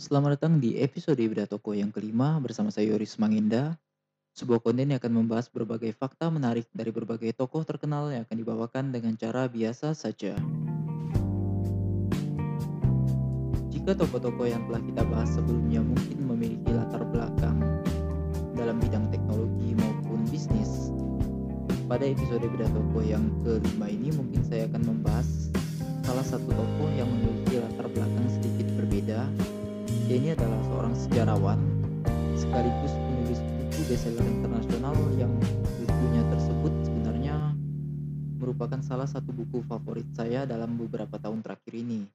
Selamat datang di episode Beda Toko yang kelima bersama saya Yoris Manginda. Sebuah konten yang akan membahas berbagai fakta menarik dari berbagai tokoh terkenal yang akan dibawakan dengan cara biasa saja. Jika tokoh-tokoh yang telah kita bahas sebelumnya mungkin memiliki latar belakang dalam bidang teknologi maupun bisnis, pada episode Beda Toko yang kelima ini mungkin saya akan membahas salah satu tokoh yang memiliki latar belakang sedikit berbeda dia ini adalah seorang sejarawan sekaligus penulis buku bestseller internasional yang bukunya tersebut sebenarnya merupakan salah satu buku favorit saya dalam beberapa tahun terakhir ini.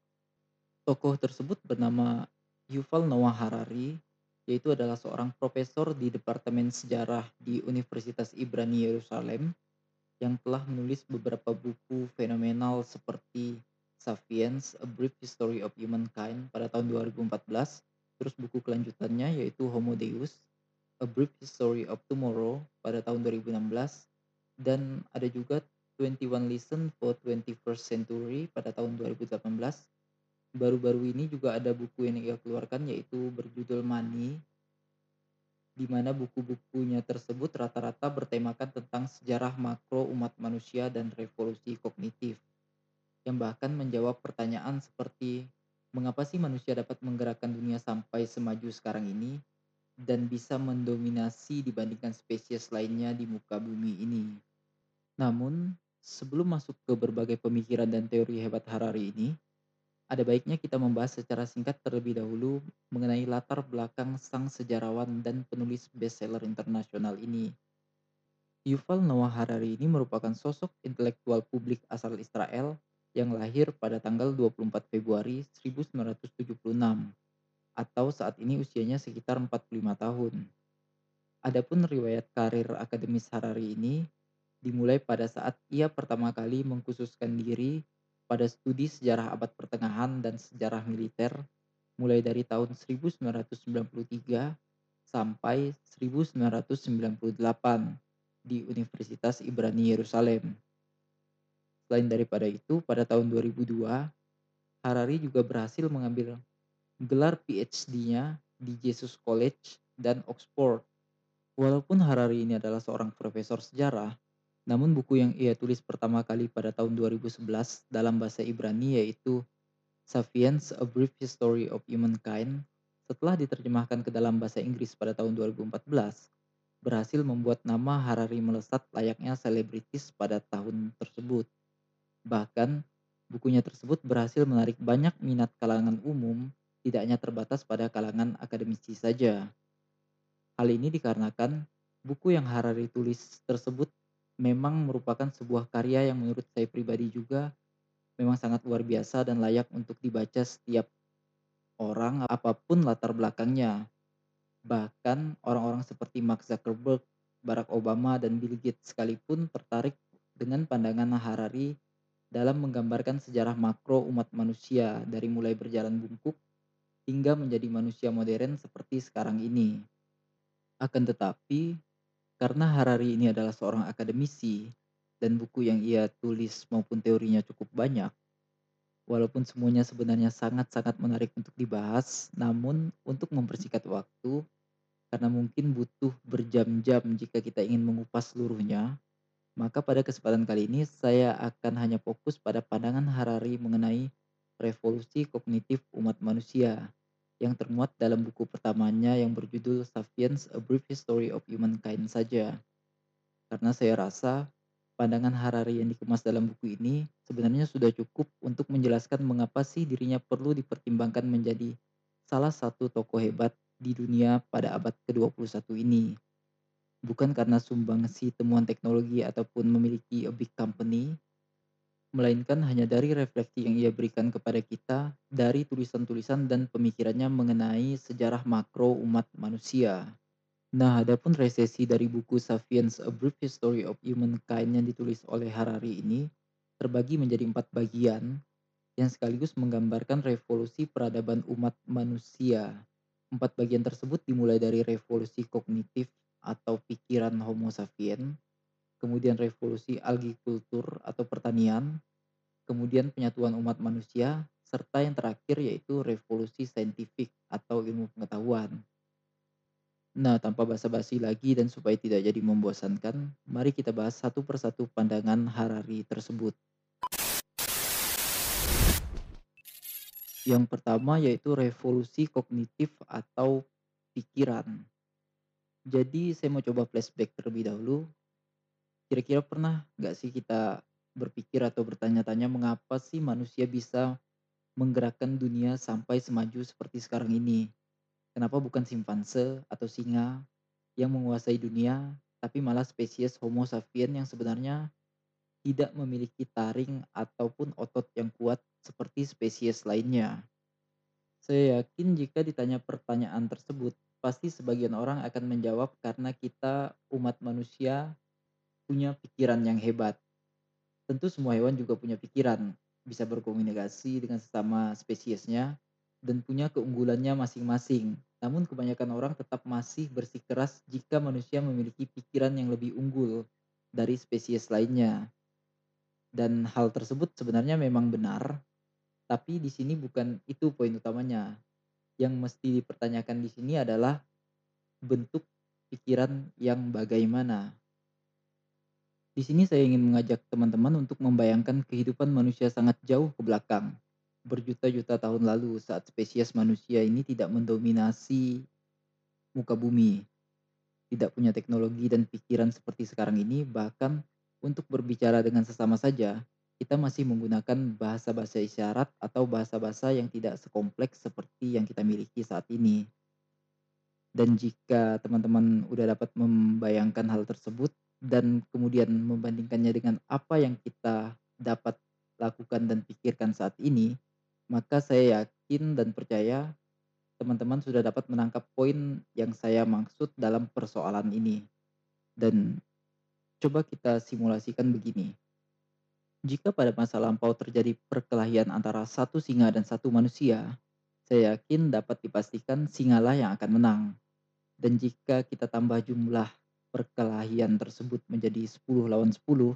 Tokoh tersebut bernama Yuval Noah Harari, yaitu adalah seorang profesor di Departemen Sejarah di Universitas Ibrani Yerusalem yang telah menulis beberapa buku fenomenal seperti Sapiens: A Brief History of Humankind pada tahun 2014, terus buku kelanjutannya yaitu Homo Deus: A Brief History of Tomorrow pada tahun 2016, dan ada juga 21 Lesson for 21st Century pada tahun 2018. Baru-baru ini juga ada buku yang ia keluarkan yaitu berjudul Money, di mana buku-bukunya tersebut rata-rata bertemakan tentang sejarah makro umat manusia dan revolusi kognitif yang bahkan menjawab pertanyaan seperti mengapa sih manusia dapat menggerakkan dunia sampai semaju sekarang ini dan bisa mendominasi dibandingkan spesies lainnya di muka bumi ini. Namun, sebelum masuk ke berbagai pemikiran dan teori hebat Harari ini, ada baiknya kita membahas secara singkat terlebih dahulu mengenai latar belakang sang sejarawan dan penulis bestseller internasional ini. Yuval Noah Harari ini merupakan sosok intelektual publik asal Israel yang lahir pada tanggal 24 Februari 1976 atau saat ini usianya sekitar 45 tahun. Adapun riwayat karir akademis Harari ini dimulai pada saat ia pertama kali mengkhususkan diri pada studi sejarah abad pertengahan dan sejarah militer mulai dari tahun 1993 sampai 1998 di Universitas Ibrani Yerusalem. Selain daripada itu, pada tahun 2002, Harari juga berhasil mengambil gelar PhD-nya di Jesus College dan Oxford. Walaupun Harari ini adalah seorang profesor sejarah, namun buku yang ia tulis pertama kali pada tahun 2011 dalam bahasa Ibrani yaitu Sapiens: A Brief History of Humankind setelah diterjemahkan ke dalam bahasa Inggris pada tahun 2014 berhasil membuat nama Harari melesat layaknya selebritis pada tahun tersebut. Bahkan bukunya tersebut berhasil menarik banyak minat kalangan umum, tidak hanya terbatas pada kalangan akademisi saja. Hal ini dikarenakan buku yang Harari tulis tersebut memang merupakan sebuah karya yang menurut saya pribadi juga memang sangat luar biasa dan layak untuk dibaca setiap orang apa pun latar belakangnya. Bahkan orang-orang seperti Mark Zuckerberg, Barack Obama, dan Bill Gates sekalipun tertarik dengan pandangan Harari dalam menggambarkan sejarah makro umat manusia dari mulai berjalan bungkuk hingga menjadi manusia modern seperti sekarang ini. Akan tetapi, karena Harari ini adalah seorang akademisi dan buku yang ia tulis maupun teorinya cukup banyak, walaupun semuanya sebenarnya sangat-sangat menarik untuk dibahas, namun untuk mempersingkat waktu, karena mungkin butuh berjam-jam jika kita ingin mengupas seluruhnya, maka pada kesempatan kali ini saya akan hanya fokus pada pandangan Harari mengenai revolusi kognitif umat manusia yang termuat dalam buku pertamanya yang berjudul Sapiens: A Brief History of Humankind saja. Karena saya rasa pandangan Harari yang dikemas dalam buku ini sebenarnya sudah cukup untuk menjelaskan mengapa sih dirinya perlu dipertimbangkan menjadi salah satu tokoh hebat di dunia pada abad ke-21 ini bukan karena sumbangsi temuan teknologi ataupun memiliki a big company, melainkan hanya dari refleksi yang ia berikan kepada kita dari tulisan-tulisan dan pemikirannya mengenai sejarah makro umat manusia. Nah, adapun resesi dari buku Sapiens: A Brief History of Humankind yang ditulis oleh Harari ini terbagi menjadi empat bagian yang sekaligus menggambarkan revolusi peradaban umat manusia. Empat bagian tersebut dimulai dari revolusi kognitif atau pikiran Homo sapien, kemudian revolusi algikultur atau pertanian, kemudian penyatuan umat manusia, serta yang terakhir yaitu revolusi saintifik atau ilmu pengetahuan. Nah, tanpa basa-basi lagi dan supaya tidak jadi membosankan, mari kita bahas satu persatu pandangan Harari tersebut. Yang pertama yaitu revolusi kognitif atau pikiran. Jadi saya mau coba flashback terlebih dahulu. Kira-kira pernah nggak sih kita berpikir atau bertanya-tanya mengapa sih manusia bisa menggerakkan dunia sampai semaju seperti sekarang ini? Kenapa bukan simpanse atau singa yang menguasai dunia, tapi malah spesies Homo sapiens yang sebenarnya tidak memiliki taring ataupun otot yang kuat seperti spesies lainnya. Saya yakin jika ditanya pertanyaan tersebut, pasti sebagian orang akan menjawab karena kita umat manusia punya pikiran yang hebat. Tentu semua hewan juga punya pikiran, bisa berkomunikasi dengan sesama spesiesnya, dan punya keunggulannya masing-masing. Namun kebanyakan orang tetap masih bersikeras jika manusia memiliki pikiran yang lebih unggul dari spesies lainnya. Dan hal tersebut sebenarnya memang benar, tapi di sini bukan itu poin utamanya. Yang mesti dipertanyakan di sini adalah bentuk pikiran yang bagaimana. Di sini saya ingin mengajak teman-teman untuk membayangkan kehidupan manusia sangat jauh ke belakang berjuta-juta tahun lalu saat spesies manusia ini tidak mendominasi muka bumi, tidak punya teknologi dan pikiran seperti sekarang ini, bahkan untuk berbicara dengan sesama saja, kita masih menggunakan bahasa-bahasa isyarat atau bahasa-bahasa yang tidak sekompleks seperti yang kita miliki saat ini. Dan jika teman-teman udah dapat membayangkan hal tersebut dan kemudian membandingkannya dengan apa yang kita dapat lakukan dan pikirkan saat ini, maka saya yakin dan percaya teman-teman sudah dapat menangkap poin yang saya maksud dalam persoalan ini. Dan coba kita simulasikan begini. Jika pada masa lampau terjadi perkelahian antara satu singa dan satu manusia, saya yakin dapat dipastikan singalah yang akan menang. Dan jika kita tambah jumlah perkelahian tersebut menjadi 10 lawan 10,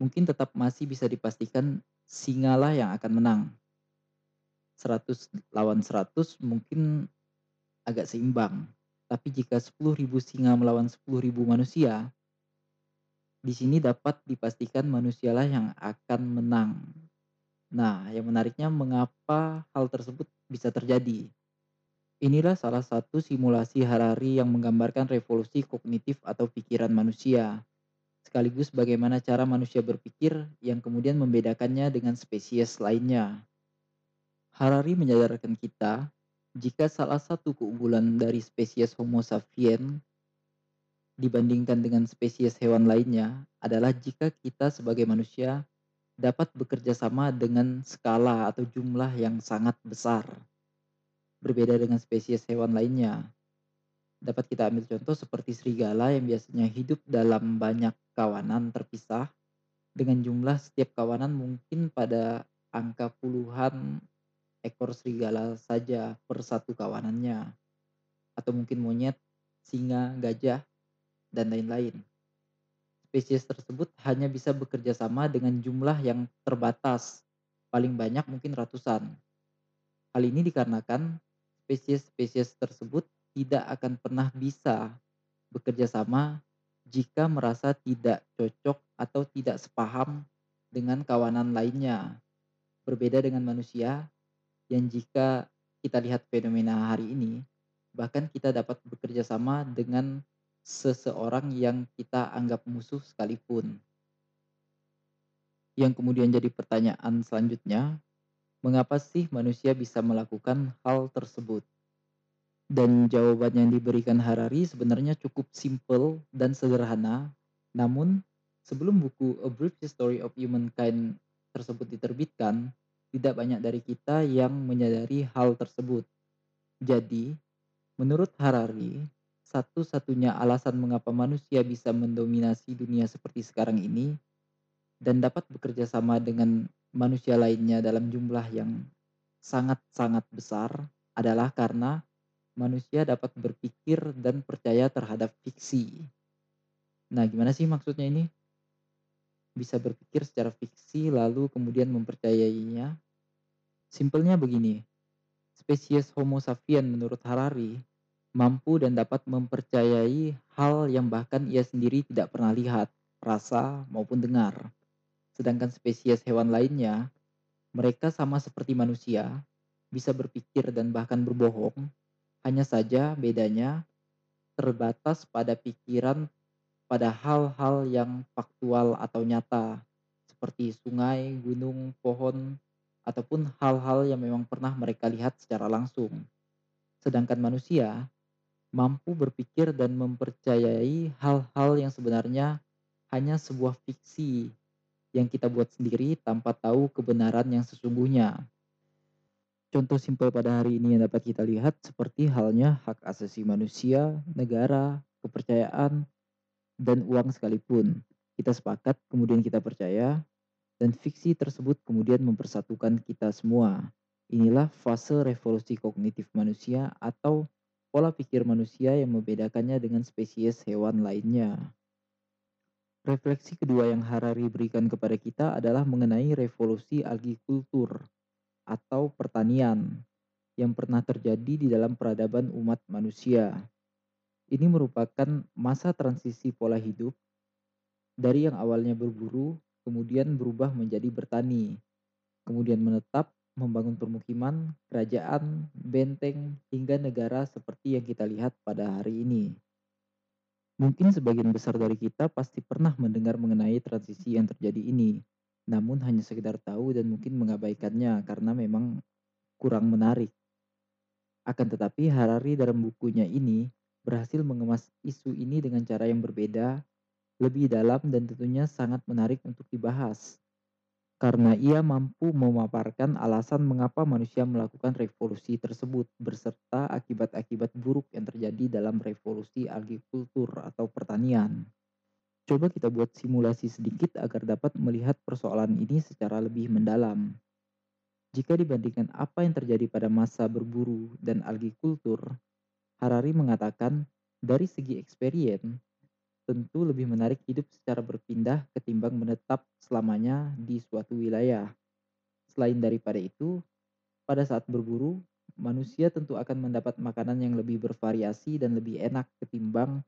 mungkin tetap masih bisa dipastikan singalah yang akan menang. 100 lawan 100 mungkin agak seimbang. Tapi jika 10.000 singa melawan 10.000 manusia, di sini dapat dipastikan manusialah yang akan menang. Nah, yang menariknya mengapa hal tersebut bisa terjadi? Inilah salah satu simulasi Harari yang menggambarkan revolusi kognitif atau pikiran manusia, sekaligus bagaimana cara manusia berpikir yang kemudian membedakannya dengan spesies lainnya. Harari menyadarkan kita jika salah satu keunggulan dari spesies Homo sapiens dibandingkan dengan spesies hewan lainnya adalah jika kita sebagai manusia dapat bekerja sama dengan skala atau jumlah yang sangat besar. Berbeda dengan spesies hewan lainnya. Dapat kita ambil contoh seperti serigala yang biasanya hidup dalam banyak kawanan terpisah dengan jumlah setiap kawanan mungkin pada angka puluhan ekor serigala saja per satu kawanannya, atau mungkin monyet, singa, gajah, dan lain-lain. Spesies tersebut hanya bisa bekerja sama dengan jumlah yang terbatas, paling banyak mungkin ratusan. Hal ini dikarenakan spesies-spesies tersebut tidak akan pernah bisa bekerja sama jika merasa tidak cocok atau tidak sepaham dengan kawanan lainnya. Berbeda dengan manusia yang jika kita lihat fenomena hari ini, bahkan kita dapat bekerja sama dengan seseorang yang kita anggap musuh sekalipun. Yang kemudian jadi pertanyaan selanjutnya, mengapa sih manusia bisa melakukan hal tersebut? Dan jawaban yang diberikan Harari sebenarnya cukup simple dan sederhana. Namun, sebelum buku A Brief History of Humankind tersebut diterbitkan, tidak banyak dari kita yang menyadari hal tersebut. Jadi, menurut Harari, satu-satunya alasan mengapa manusia bisa mendominasi dunia seperti sekarang ini dan dapat bekerja sama dengan manusia lainnya dalam jumlah yang sangat-sangat besar adalah karena manusia dapat berpikir dan percaya terhadap fiksi. Nah, gimana sih maksudnya ini? bisa berpikir secara fiksi lalu kemudian mempercayainya. Simpelnya begini, spesies Homo sapien menurut Harari mampu dan dapat mempercayai hal yang bahkan ia sendiri tidak pernah lihat, rasa, maupun dengar. Sedangkan spesies hewan lainnya, mereka sama seperti manusia, bisa berpikir dan bahkan berbohong, hanya saja bedanya terbatas pada pikiran pada hal-hal yang faktual atau nyata, seperti sungai, gunung, pohon, ataupun hal-hal yang memang pernah mereka lihat secara langsung. Sedangkan manusia mampu berpikir dan mempercayai hal-hal yang sebenarnya hanya sebuah fiksi yang kita buat sendiri tanpa tahu kebenaran yang sesungguhnya. Contoh simpel pada hari ini yang dapat kita lihat seperti halnya hak asasi manusia, negara, kepercayaan, dan uang sekalipun. Kita sepakat, kemudian kita percaya, dan fiksi tersebut kemudian mempersatukan kita semua. Inilah fase revolusi kognitif manusia atau pola pikir manusia yang membedakannya dengan spesies hewan lainnya. Refleksi kedua yang Harari berikan kepada kita adalah mengenai revolusi agrikultur atau pertanian yang pernah terjadi di dalam peradaban umat manusia. Ini merupakan masa transisi pola hidup dari yang awalnya berburu, kemudian berubah menjadi bertani, kemudian menetap membangun permukiman, kerajaan, benteng, hingga negara seperti yang kita lihat pada hari ini. Mungkin sebagian besar dari kita pasti pernah mendengar mengenai transisi yang terjadi ini, namun hanya sekedar tahu dan mungkin mengabaikannya karena memang kurang menarik. Akan tetapi Harari dalam bukunya ini berhasil mengemas isu ini dengan cara yang berbeda, lebih dalam dan tentunya sangat menarik untuk dibahas karena ia mampu memaparkan alasan mengapa manusia melakukan revolusi tersebut berserta akibat-akibat buruk yang terjadi dalam revolusi agrikultur atau pertanian. Coba kita buat simulasi sedikit agar dapat melihat persoalan ini secara lebih mendalam. Jika dibandingkan apa yang terjadi pada masa berburu dan agrikultur, Harari mengatakan dari segi experience, tentu lebih menarik hidup secara berpindah ketimbang menetap selamanya di suatu wilayah. Selain daripada itu, pada saat berburu, manusia tentu akan mendapat makanan yang lebih bervariasi dan lebih enak ketimbang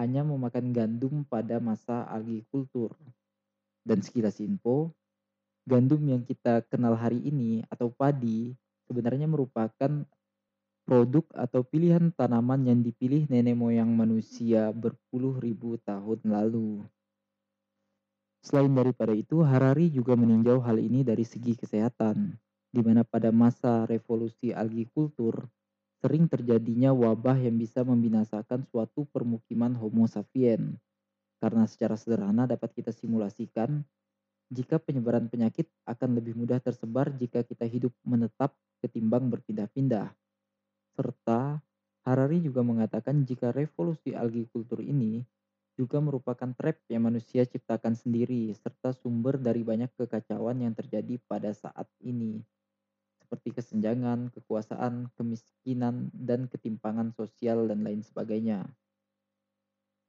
hanya memakan gandum pada masa agrikultur. Dan sekilas info, gandum yang kita kenal hari ini atau padi sebenarnya merupakan produk atau pilihan tanaman yang dipilih nenek moyang manusia berpuluh ribu tahun lalu. Selain daripada itu, Harari juga meninjau hal ini dari segi kesehatan, di mana pada masa revolusi agrikultur sering terjadinya wabah yang bisa membinasakan suatu permukiman Homo sapien. Karena secara sederhana dapat kita simulasikan jika penyebaran penyakit akan lebih mudah tersebar jika kita hidup menetap ketimbang berpindah-pindah. Serta Harari juga mengatakan jika revolusi agrikultur ini juga merupakan trap yang manusia ciptakan sendiri serta sumber dari banyak kekacauan yang terjadi pada saat ini seperti kesenjangan, kekuasaan, kemiskinan, dan ketimpangan sosial dan lain sebagainya.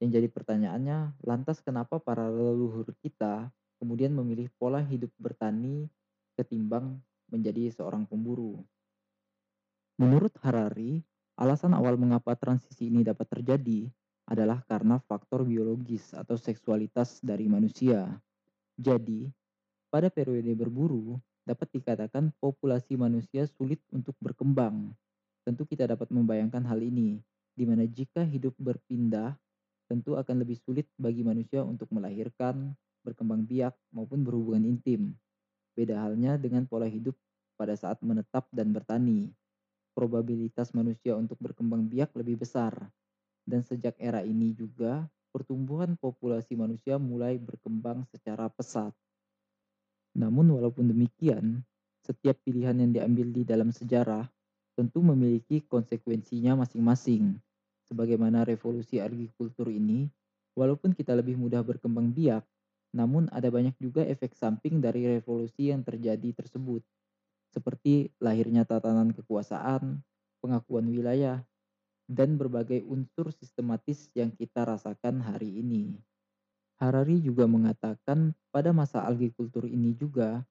Yang jadi pertanyaannya, lantas kenapa para leluhur kita kemudian memilih pola hidup bertani ketimbang menjadi seorang pemburu? Menurut Harari, alasan awal mengapa transisi ini dapat terjadi adalah karena faktor biologis atau seksualitas dari manusia. Jadi, pada periode berburu, dapat dikatakan populasi manusia sulit untuk berkembang. Tentu kita dapat membayangkan hal ini, di mana jika hidup berpindah, tentu akan lebih sulit bagi manusia untuk melahirkan, berkembang biak, maupun berhubungan intim. Beda halnya dengan pola hidup pada saat menetap dan bertani probabilitas manusia untuk berkembang biak lebih besar. Dan sejak era ini juga, pertumbuhan populasi manusia mulai berkembang secara pesat. Namun walaupun demikian, setiap pilihan yang diambil di dalam sejarah tentu memiliki konsekuensinya masing-masing. Sebagaimana revolusi agrikultur ini, walaupun kita lebih mudah berkembang biak, namun ada banyak juga efek samping dari revolusi yang terjadi tersebut seperti lahirnya tatanan kekuasaan, pengakuan wilayah, dan berbagai unsur sistematis yang kita rasakan hari ini. Harari juga mengatakan pada masa agrikultur ini juga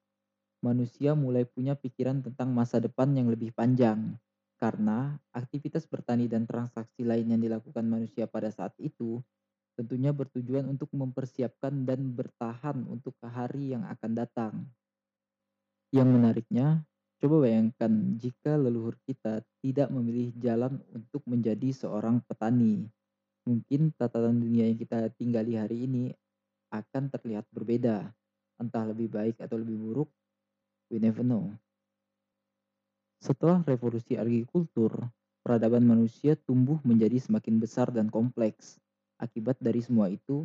manusia mulai punya pikiran tentang masa depan yang lebih panjang. Karena aktivitas bertani dan transaksi lain yang dilakukan manusia pada saat itu tentunya bertujuan untuk mempersiapkan dan bertahan untuk hari yang akan datang. Yang menariknya, coba bayangkan jika leluhur kita tidak memilih jalan untuk menjadi seorang petani. Mungkin tatanan dunia yang kita tinggali hari ini akan terlihat berbeda. Entah lebih baik atau lebih buruk, we never know. Setelah revolusi agrikultur, peradaban manusia tumbuh menjadi semakin besar dan kompleks. Akibat dari semua itu,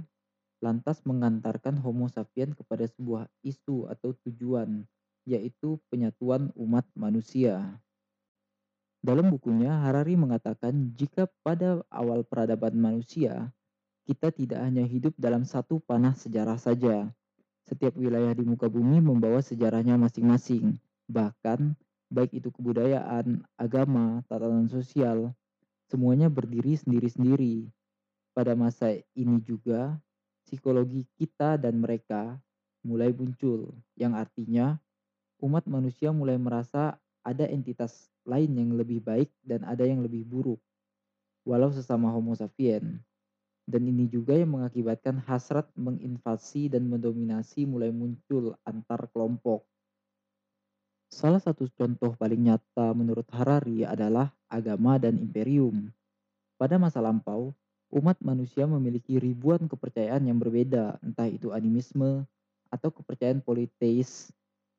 lantas mengantarkan Homo sapiens kepada sebuah isu atau tujuan, yaitu penyatuan umat manusia. Dalam bukunya, Harari mengatakan jika pada awal peradaban manusia, kita tidak hanya hidup dalam satu panah sejarah saja. Setiap wilayah di muka bumi membawa sejarahnya masing-masing. Bahkan, baik itu kebudayaan, agama, tatanan sosial, semuanya berdiri sendiri-sendiri pada masa ini juga psikologi kita dan mereka mulai muncul, yang artinya umat manusia mulai merasa ada entitas lain yang lebih baik dan ada yang lebih buruk, walau sesama Homo sapiens. Dan ini juga yang mengakibatkan hasrat menginvasi dan mendominasi mulai muncul antar kelompok. Salah satu contoh paling nyata menurut Harari adalah agama dan imperium. Pada masa lampau, umat manusia memiliki ribuan kepercayaan yang berbeda, entah itu animisme atau kepercayaan politeis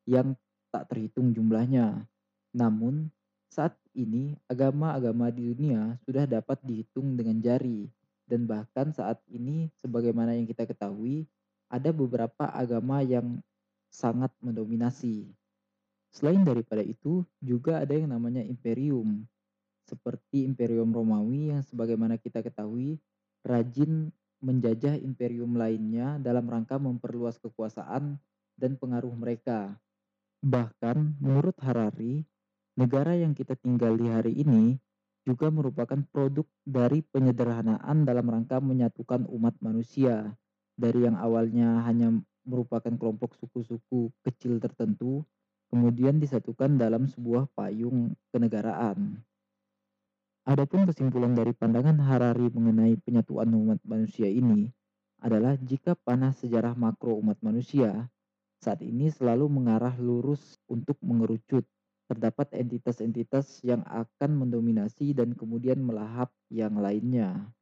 yang tak terhitung jumlahnya. Namun, saat ini agama-agama di dunia sudah dapat dihitung dengan jari dan bahkan saat ini sebagaimana yang kita ketahui ada beberapa agama yang sangat mendominasi. Selain daripada itu, juga ada yang namanya imperium seperti Imperium Romawi yang sebagaimana kita ketahui rajin menjajah imperium lainnya dalam rangka memperluas kekuasaan dan pengaruh mereka. Bahkan menurut Harari, negara yang kita tinggal di hari ini juga merupakan produk dari penyederhanaan dalam rangka menyatukan umat manusia dari yang awalnya hanya merupakan kelompok suku-suku kecil tertentu kemudian disatukan dalam sebuah payung kenegaraan. Adapun kesimpulan dari pandangan Harari mengenai penyatuan umat manusia ini adalah jika panah sejarah makro umat manusia saat ini selalu mengarah lurus untuk mengerucut. Terdapat entitas-entitas yang akan mendominasi dan kemudian melahap yang lainnya.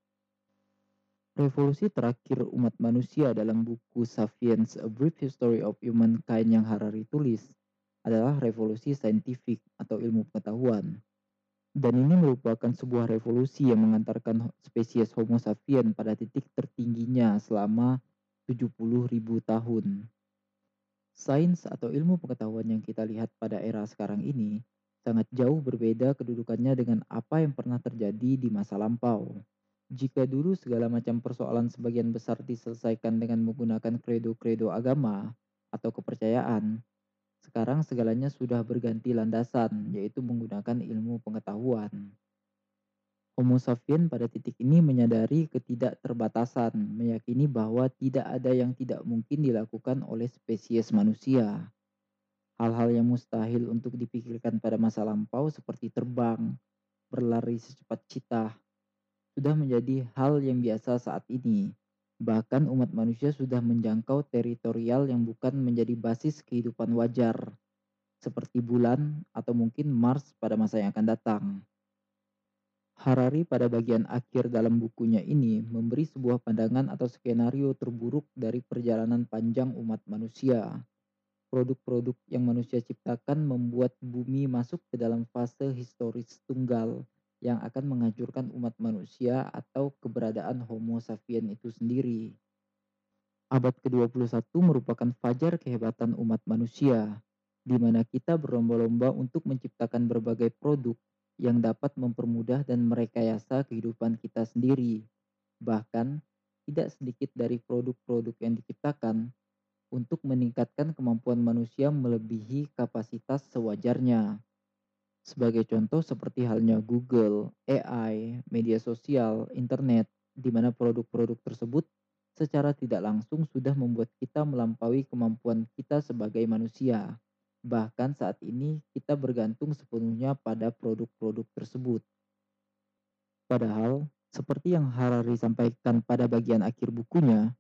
Revolusi terakhir umat manusia dalam buku Sapiens A Brief History of Humankind yang Harari tulis adalah revolusi saintifik atau ilmu pengetahuan dan ini merupakan sebuah revolusi yang mengantarkan spesies Homo sapiens pada titik tertingginya selama 70 ribu tahun. Sains atau ilmu pengetahuan yang kita lihat pada era sekarang ini sangat jauh berbeda kedudukannya dengan apa yang pernah terjadi di masa lampau. Jika dulu segala macam persoalan sebagian besar diselesaikan dengan menggunakan kredo-kredo agama atau kepercayaan, sekarang segalanya sudah berganti landasan, yaitu menggunakan ilmu pengetahuan. Homo sapiens pada titik ini menyadari ketidakterbatasan, meyakini bahwa tidak ada yang tidak mungkin dilakukan oleh spesies manusia. Hal-hal yang mustahil untuk dipikirkan pada masa lampau seperti terbang, berlari secepat cita, sudah menjadi hal yang biasa saat ini. Bahkan umat manusia sudah menjangkau teritorial yang bukan menjadi basis kehidupan wajar, seperti bulan atau mungkin Mars pada masa yang akan datang. Harari pada bagian akhir dalam bukunya ini memberi sebuah pandangan atau skenario terburuk dari perjalanan panjang umat manusia. Produk-produk yang manusia ciptakan membuat bumi masuk ke dalam fase historis tunggal yang akan menghancurkan umat manusia atau keberadaan Homo sapiens itu sendiri. Abad ke-21 merupakan fajar kehebatan umat manusia, di mana kita berlomba-lomba untuk menciptakan berbagai produk yang dapat mempermudah dan merekayasa kehidupan kita sendiri. Bahkan, tidak sedikit dari produk-produk yang diciptakan untuk meningkatkan kemampuan manusia melebihi kapasitas sewajarnya. Sebagai contoh seperti halnya Google, AI, media sosial, internet, di mana produk-produk tersebut secara tidak langsung sudah membuat kita melampaui kemampuan kita sebagai manusia. Bahkan saat ini kita bergantung sepenuhnya pada produk-produk tersebut. Padahal, seperti yang Harari sampaikan pada bagian akhir bukunya,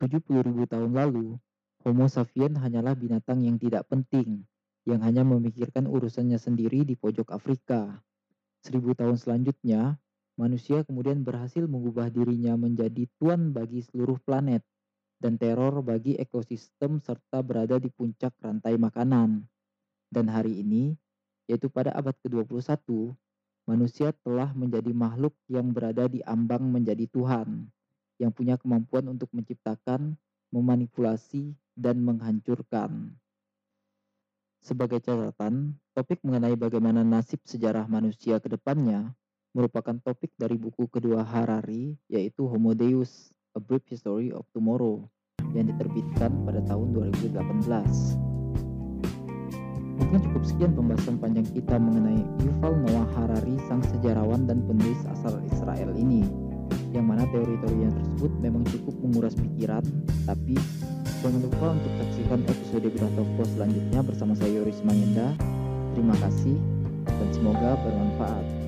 70.000 tahun lalu, Homo sapien hanyalah binatang yang tidak penting, yang hanya memikirkan urusannya sendiri di pojok Afrika. Seribu tahun selanjutnya, manusia kemudian berhasil mengubah dirinya menjadi tuan bagi seluruh planet dan teror bagi ekosistem serta berada di puncak rantai makanan. Dan hari ini, yaitu pada abad ke-21, manusia telah menjadi makhluk yang berada di ambang menjadi Tuhan, yang punya kemampuan untuk menciptakan, memanipulasi, dan menghancurkan. Sebagai catatan, topik mengenai bagaimana nasib sejarah manusia ke depannya merupakan topik dari buku kedua Harari, yaitu Homo Deus, A Brief History of Tomorrow, yang diterbitkan pada tahun 2018. Mungkin cukup sekian pembahasan panjang kita mengenai Yuval Noah Harari, sang sejarawan dan penulis asal Israel ini, yang mana teori-teorinya tersebut memang cukup menguras pikiran, tapi jangan lupa untuk saksikan episode Toko selanjutnya bersama saya Yoris Mangenda. Terima kasih dan semoga bermanfaat.